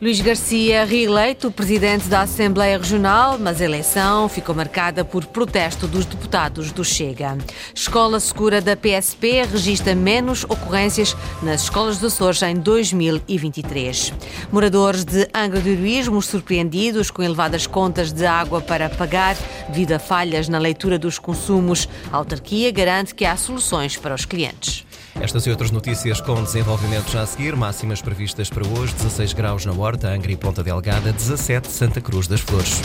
Luís Garcia, reeleito presidente da Assembleia Regional, mas a eleição ficou marcada por protesto dos deputados do Chega. Escola Segura da PSP registra menos ocorrências nas escolas dos Açores em 2023. Moradores de Angra do Heroísmo surpreendidos com elevadas contas de água para pagar devido a falhas na leitura dos consumos. A autarquia garante que há soluções para os clientes. Estas e outras notícias com desenvolvimento já a seguir. Máximas previstas para hoje: 16 graus na Horta, Angra e Ponta Delgada, 17 Santa Cruz das Flores.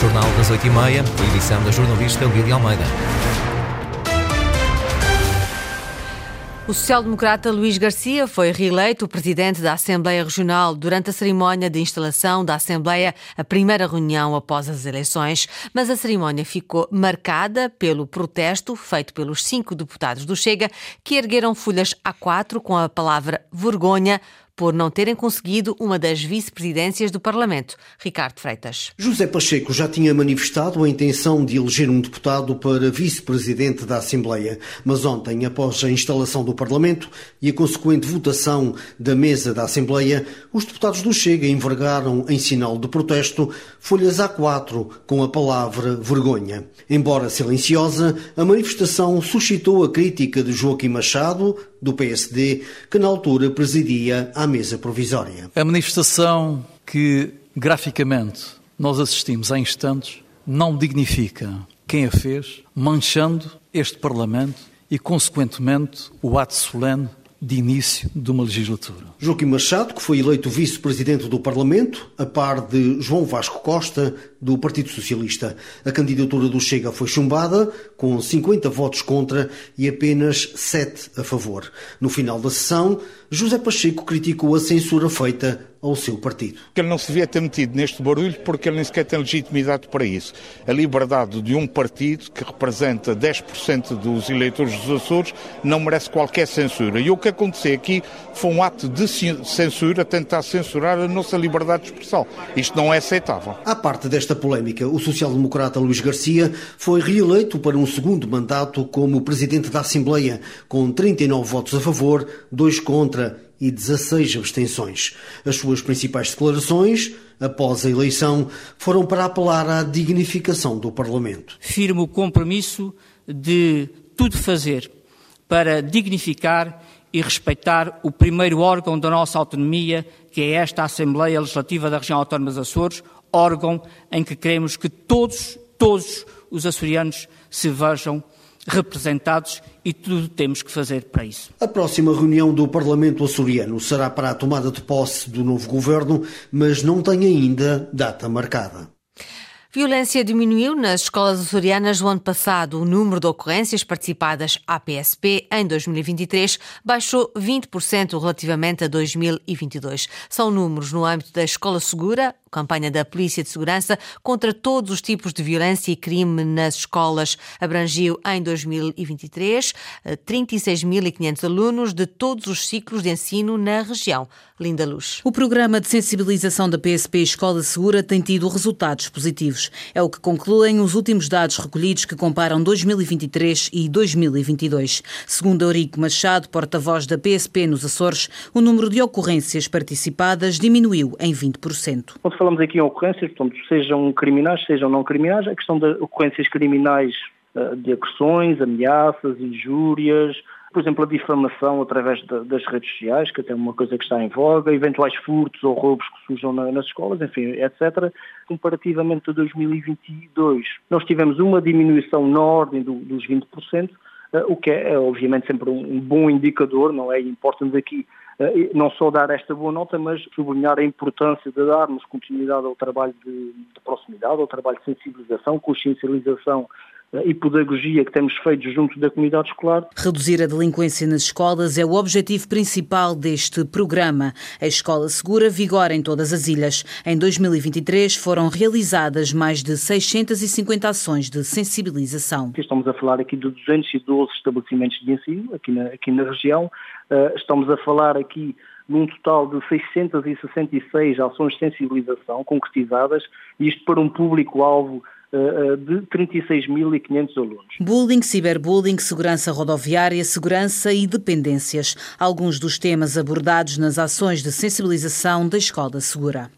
Jornal das 8h30, edição da jornalista Lídia Almeida. O social-democrata Luís Garcia foi reeleito presidente da Assembleia Regional durante a cerimónia de instalação da Assembleia, a primeira reunião após as eleições, mas a cerimónia ficou marcada pelo protesto feito pelos cinco deputados do Chega que ergueram folhas A4 com a palavra vergonha por não terem conseguido uma das vice-presidências do Parlamento. Ricardo Freitas. José Pacheco já tinha manifestado a intenção de eleger um deputado para vice-presidente da Assembleia, mas ontem, após a instalação do Parlamento e a consequente votação da mesa da Assembleia, os deputados do Chega envergaram, em sinal de protesto, folhas A4 com a palavra vergonha. Embora silenciosa, a manifestação suscitou a crítica de Joaquim Machado, do PSD, que na altura presidia a mesa provisória. A manifestação que graficamente nós assistimos há instantes não dignifica quem a fez, manchando este Parlamento e, consequentemente, o ato solene de início de uma legislatura. Joaquim Machado, que foi eleito vice-presidente do Parlamento, a par de João Vasco Costa, do Partido Socialista. A candidatura do Chega foi chumbada, com 50 votos contra e apenas 7 a favor. No final da sessão, José Pacheco criticou a censura feita ao seu partido. Ele não se devia ter metido neste barulho porque ele nem sequer tem legitimidade para isso. A liberdade de um partido que representa 10% dos eleitores dos Açores não merece qualquer censura. E o que aconteceu aqui foi um ato de censura, tentar censurar a nossa liberdade de expressão. Isto não é aceitável. À parte desta polémica, o social-democrata Luís Garcia foi reeleito para um segundo mandato como presidente da Assembleia, com 39 votos a favor, 2 contra e 16 abstenções. As suas principais declarações, após a eleição, foram para apelar à dignificação do Parlamento. Firmo o compromisso de tudo fazer para dignificar e respeitar o primeiro órgão da nossa autonomia, que é esta Assembleia Legislativa da Região Autónoma dos Açores, órgão em que queremos que todos, todos os açorianos se vejam representados e tudo temos que fazer para isso. A próxima reunião do Parlamento açoriano será para a tomada de posse do novo governo, mas não tem ainda data marcada. Violência diminuiu nas escolas açorianas no ano passado. O número de ocorrências participadas à PSP em 2023 baixou 20% relativamente a 2022. São números no âmbito da Escola Segura, campanha da Polícia de Segurança contra todos os tipos de violência e crime nas escolas. Abrangiu em 2023 36.500 alunos de todos os ciclos de ensino na região. Linda Luz. O programa de sensibilização da PSP Escola Segura tem tido resultados positivos. É o que concluem os últimos dados recolhidos que comparam 2023 e 2022. Segundo Eurico Machado, porta-voz da PSP nos Açores, o número de ocorrências participadas diminuiu em 20%. Quando falamos aqui em ocorrências, portanto, sejam criminais, sejam não criminais, a questão de ocorrências criminais eh, de agressões, ameaças, injúrias, por exemplo, a difamação através das redes sociais, que até é uma coisa que está em voga, eventuais furtos ou roubos que surjam na, nas escolas, enfim, etc. Comparativamente a 2022, nós tivemos uma diminuição na ordem do, dos 20%, eh, o que é, é, obviamente, sempre um, bom indicador, não é? Importa-nos aqui eh, não só dar esta boa nota, mas sublinhar a importância de darmos continuidade ao trabalho de, de proximidade, ao trabalho de sensibilização, consciencialização e pedagogia que temos feito junto da comunidade escolar. Reduzir a delinquência nas escolas é o objetivo principal deste programa. A Escola Segura vigora em todas as ilhas. Em 2023 foram realizadas mais de 650 ações de sensibilização. Estamos a falar aqui de 212 estabelecimentos de ensino aqui na, aqui na região. Uh, estamos a falar aqui num total de 666 ações de sensibilização concretizadas, isto para um público-alvo de 36.500 alunos. Bullying, ciberbullying, segurança rodoviária, segurança e dependências. Alguns dos temas abordados nas ações de sensibilização da Escola Segura.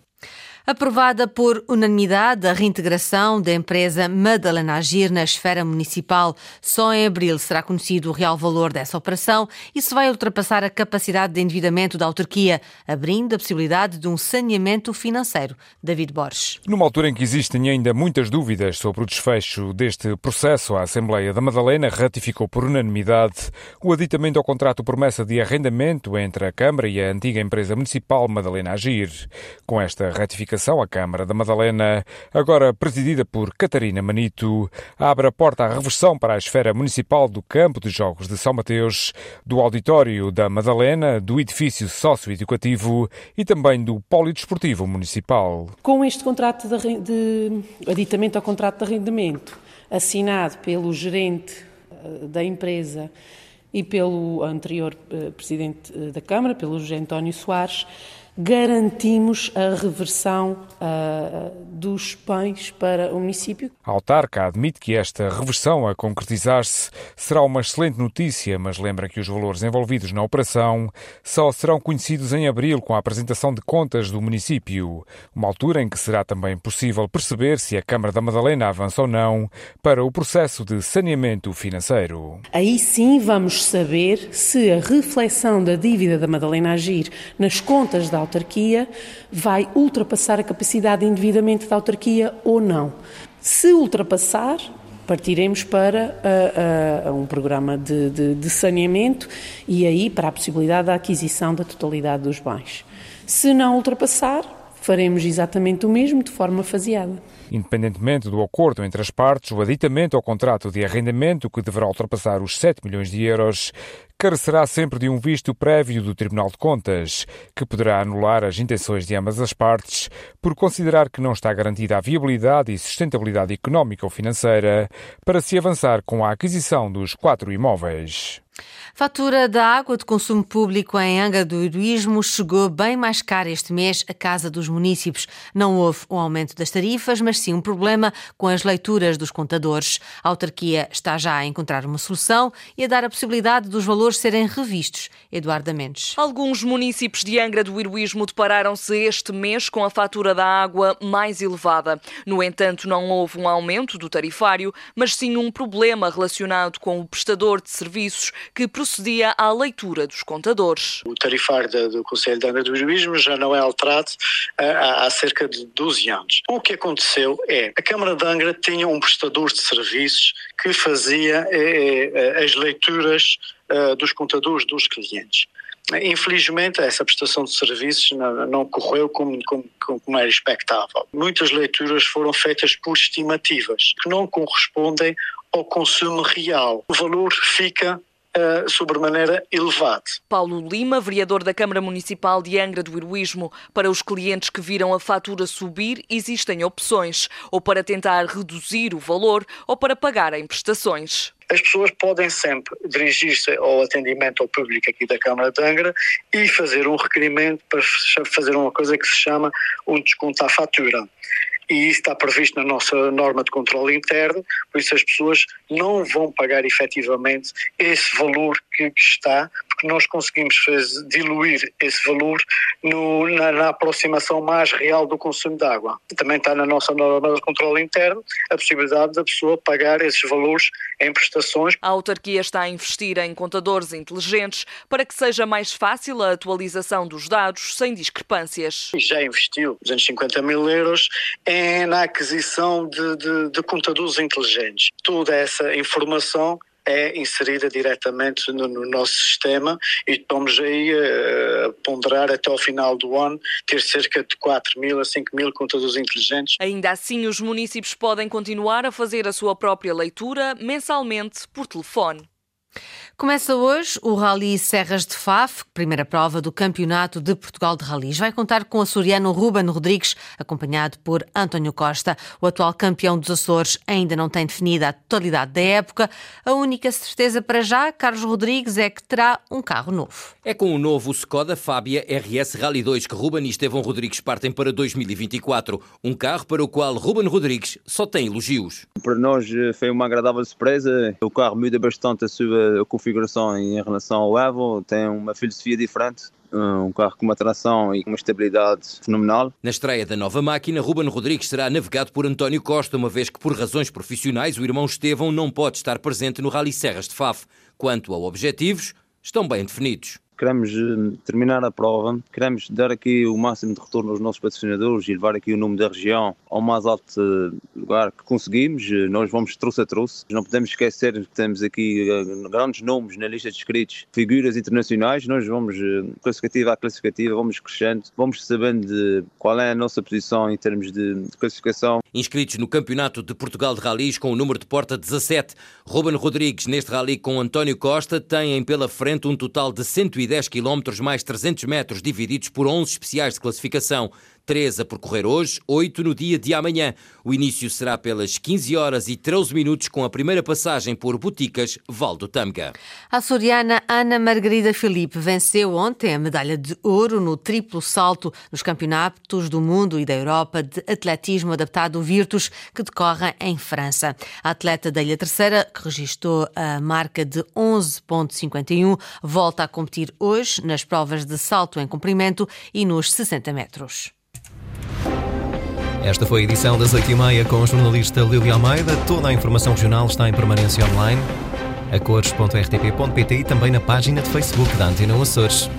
Aprovada por unanimidade a reintegração da empresa Madalena Agir na esfera municipal. Só em abril será conhecido o real valor dessa operação e se vai ultrapassar a capacidade de endividamento da autarquia, abrindo a possibilidade de um saneamento financeiro. David Borges. Numa altura em que existem ainda muitas dúvidas sobre o desfecho deste processo, a Assembleia da Madalena ratificou por unanimidade o aditamento ao contrato promessa de arrendamento entre a Câmara e a antiga empresa municipal Madalena Agir. Com esta ratificação, a Câmara da Madalena, agora presidida por Catarina Manito, abre a porta à reversão para a esfera municipal do Campo de Jogos de São Mateus, do Auditório da Madalena, do edifício socioeducativo e também do Polidesportivo Municipal. Com este contrato de, de aditamento ao contrato de arrendamento, assinado pelo gerente eh, da empresa e pelo anterior eh, presidente eh, da Câmara, pelo José António Soares, garantimos a reversão uh, dos pães para o município. A autarca admite que esta reversão a concretizar-se será uma excelente notícia, mas lembra que os valores envolvidos na operação só serão conhecidos em abril com a apresentação de contas do município, uma altura em que será também possível perceber se a Câmara da Madalena avança ou não para o processo de saneamento financeiro. Aí sim vamos saber se a reflexão da dívida da Madalena Agir nas contas da autarquia vai ultrapassar a capacidade de endividamento da autarquia ou não. Se ultrapassar, partiremos para uh, uh, um programa de, de, de, saneamento e aí para a possibilidade da aquisição da totalidade dos bens. Se não ultrapassar, faremos exatamente o mesmo de forma faseada. Independentemente do acordo entre as partes, o aditamento ao contrato de arrendamento, que deverá ultrapassar os 7 milhões de euros, carecerá sempre de um visto prévio do Tribunal de Contas, que poderá anular as intenções de ambas as partes por considerar que não está garantida a viabilidade e sustentabilidade económica ou financeira para se avançar com a aquisição dos quatro imóveis. Fatura da água de consumo público em Angra do Heroísmo chegou bem mais cara este mês à Casa dos Municípios. Não houve um aumento das tarifas, mas sim um problema com as leituras dos contadores. A autarquia está já a encontrar uma solução e a dar a possibilidade dos valores serem revistos. Eduardo Mendes. Alguns municípios de Angra do Heroísmo depararam-se este mês com a fatura da água mais elevada. No entanto, não houve um aumento do tarifário, mas sim um problema relacionado com o prestador de serviços que procedia à leitura dos contadores. O tarifário do Conselho de Angra do Heroísmo já não é alterado eh, há, há cerca de 12 anos. O que aconteceu é a Câmara de Angra tinha um prestador de serviços que fazia eh, eh, as leituras dos contadores dos clientes. Infelizmente, essa prestação de serviços não, não correu como, como, como, era expectável. Muitas leituras foram feitas por estimativas que não correspondem ao consumo real. O valor fica uh, sobremaneira elevado. Paulo Lima, vereador da Câmara Municipal de Angra do Heroísmo, para os clientes que viram a fatura subir, existem opções, ou para tentar reduzir o valor, ou para pagar em prestações. As pessoas podem sempre dirigir-se ao atendimento ao público aqui da Câmara de Angra e fazer um requerimento para fazer uma coisa que se chama um desconto à fatura e isso está previsto na nossa norma de controle interno, por isso as pessoas não vão pagar efetivamente esse valor que, que está, nós conseguimos fazer, diluir esse valor no, na, na, aproximação mais real do consumo de água. Também está na nossa norma de controle interno a possibilidade da pessoa pagar esses valores em prestações. A autarquia está a investir em contadores inteligentes para que seja mais fácil a atualização dos dados sem discrepâncias. Já investiu 250 mil euros é na aquisição de, de, de computadores inteligentes. Toda essa informação é inserida diretamente no, no, nosso sistema e estamos aí a ponderar até ao final do ano ter cerca de 4 mil a 5 mil computadores inteligentes. Ainda assim, os municípios podem continuar a fazer a sua própria leitura mensalmente por telefone. Começa hoje o Rally Serras de Faf, primeira prova do Campeonato de Portugal de Rallys. Vai contar com o açoriano Ruben Rodrigues, acompanhado por António Costa. O atual campeão dos Açores ainda não tem definida a totalidade da época. A única certeza para já, Carlos Rodrigues, é que terá um carro novo. É com o novo Skoda Fábia RS Rally 2 que Ruben e Estevão Rodrigues partem para 2024. Um carro para o qual Ruben Rodrigues só tem elogios. Para nós eh, foi uma agradável surpresa. O carro muda bastante a sua configuração em relação ao Evo, tem uma filosofia diferente um carro com uma tração e uma estabilidade fenomenal. Na estreia da nova máquina, Ruben Rodrigues será navegado por António Costa, uma vez que, por razões profissionais, o irmão Estevão não pode estar presente no Rally Serras de Faf. Quanto a objetivos, estão bem definidos queremos eh, terminar a prova, queremos dar aqui o máximo de retorno aos nossos patrocinadores e levar aqui o nome da região ao mais alto eh, lugar que conseguimos. Eh, nós vamos trouxe a trouxe. Não podemos esquecer que temos aqui grandes nomes na lista de inscritos, figuras internacionais. Nós vamos, classificativa a classificativa, vamos crescendo, vamos sabendo qual é a nossa posição em termos de classificação. Inscritos no Campeonato de Portugal de Rallys com o número de porta 17, Ruben Rodrigues neste rally com António Costa têm pela frente um total de 110 110 km mais 300 metros divididos por 11 especiais de classificação. 3 a percorrer hoje, 8 no dia de amanhã. O início será pelas 15 horas e 13 minutos com a primeira passagem por Boticas Valdo Tâmega. A açoriana Ana Margarida Felipe venceu ontem a medalha de ouro no triplo salto nos campeonatos do mundo e da Europa de atletismo adaptado Virtus que decorrem em França. A atleta da Ilha Terceira, que registrou a marca de 11.51, volta a competir hoje nas provas de salto em comprimento e nos 60 metros. Esta foi a edição das 8h30 com o jornalista Lili Almeida. Toda a informação regional está em permanência online, a cores.rtp.pt e também na página de Facebook da Antena Açores.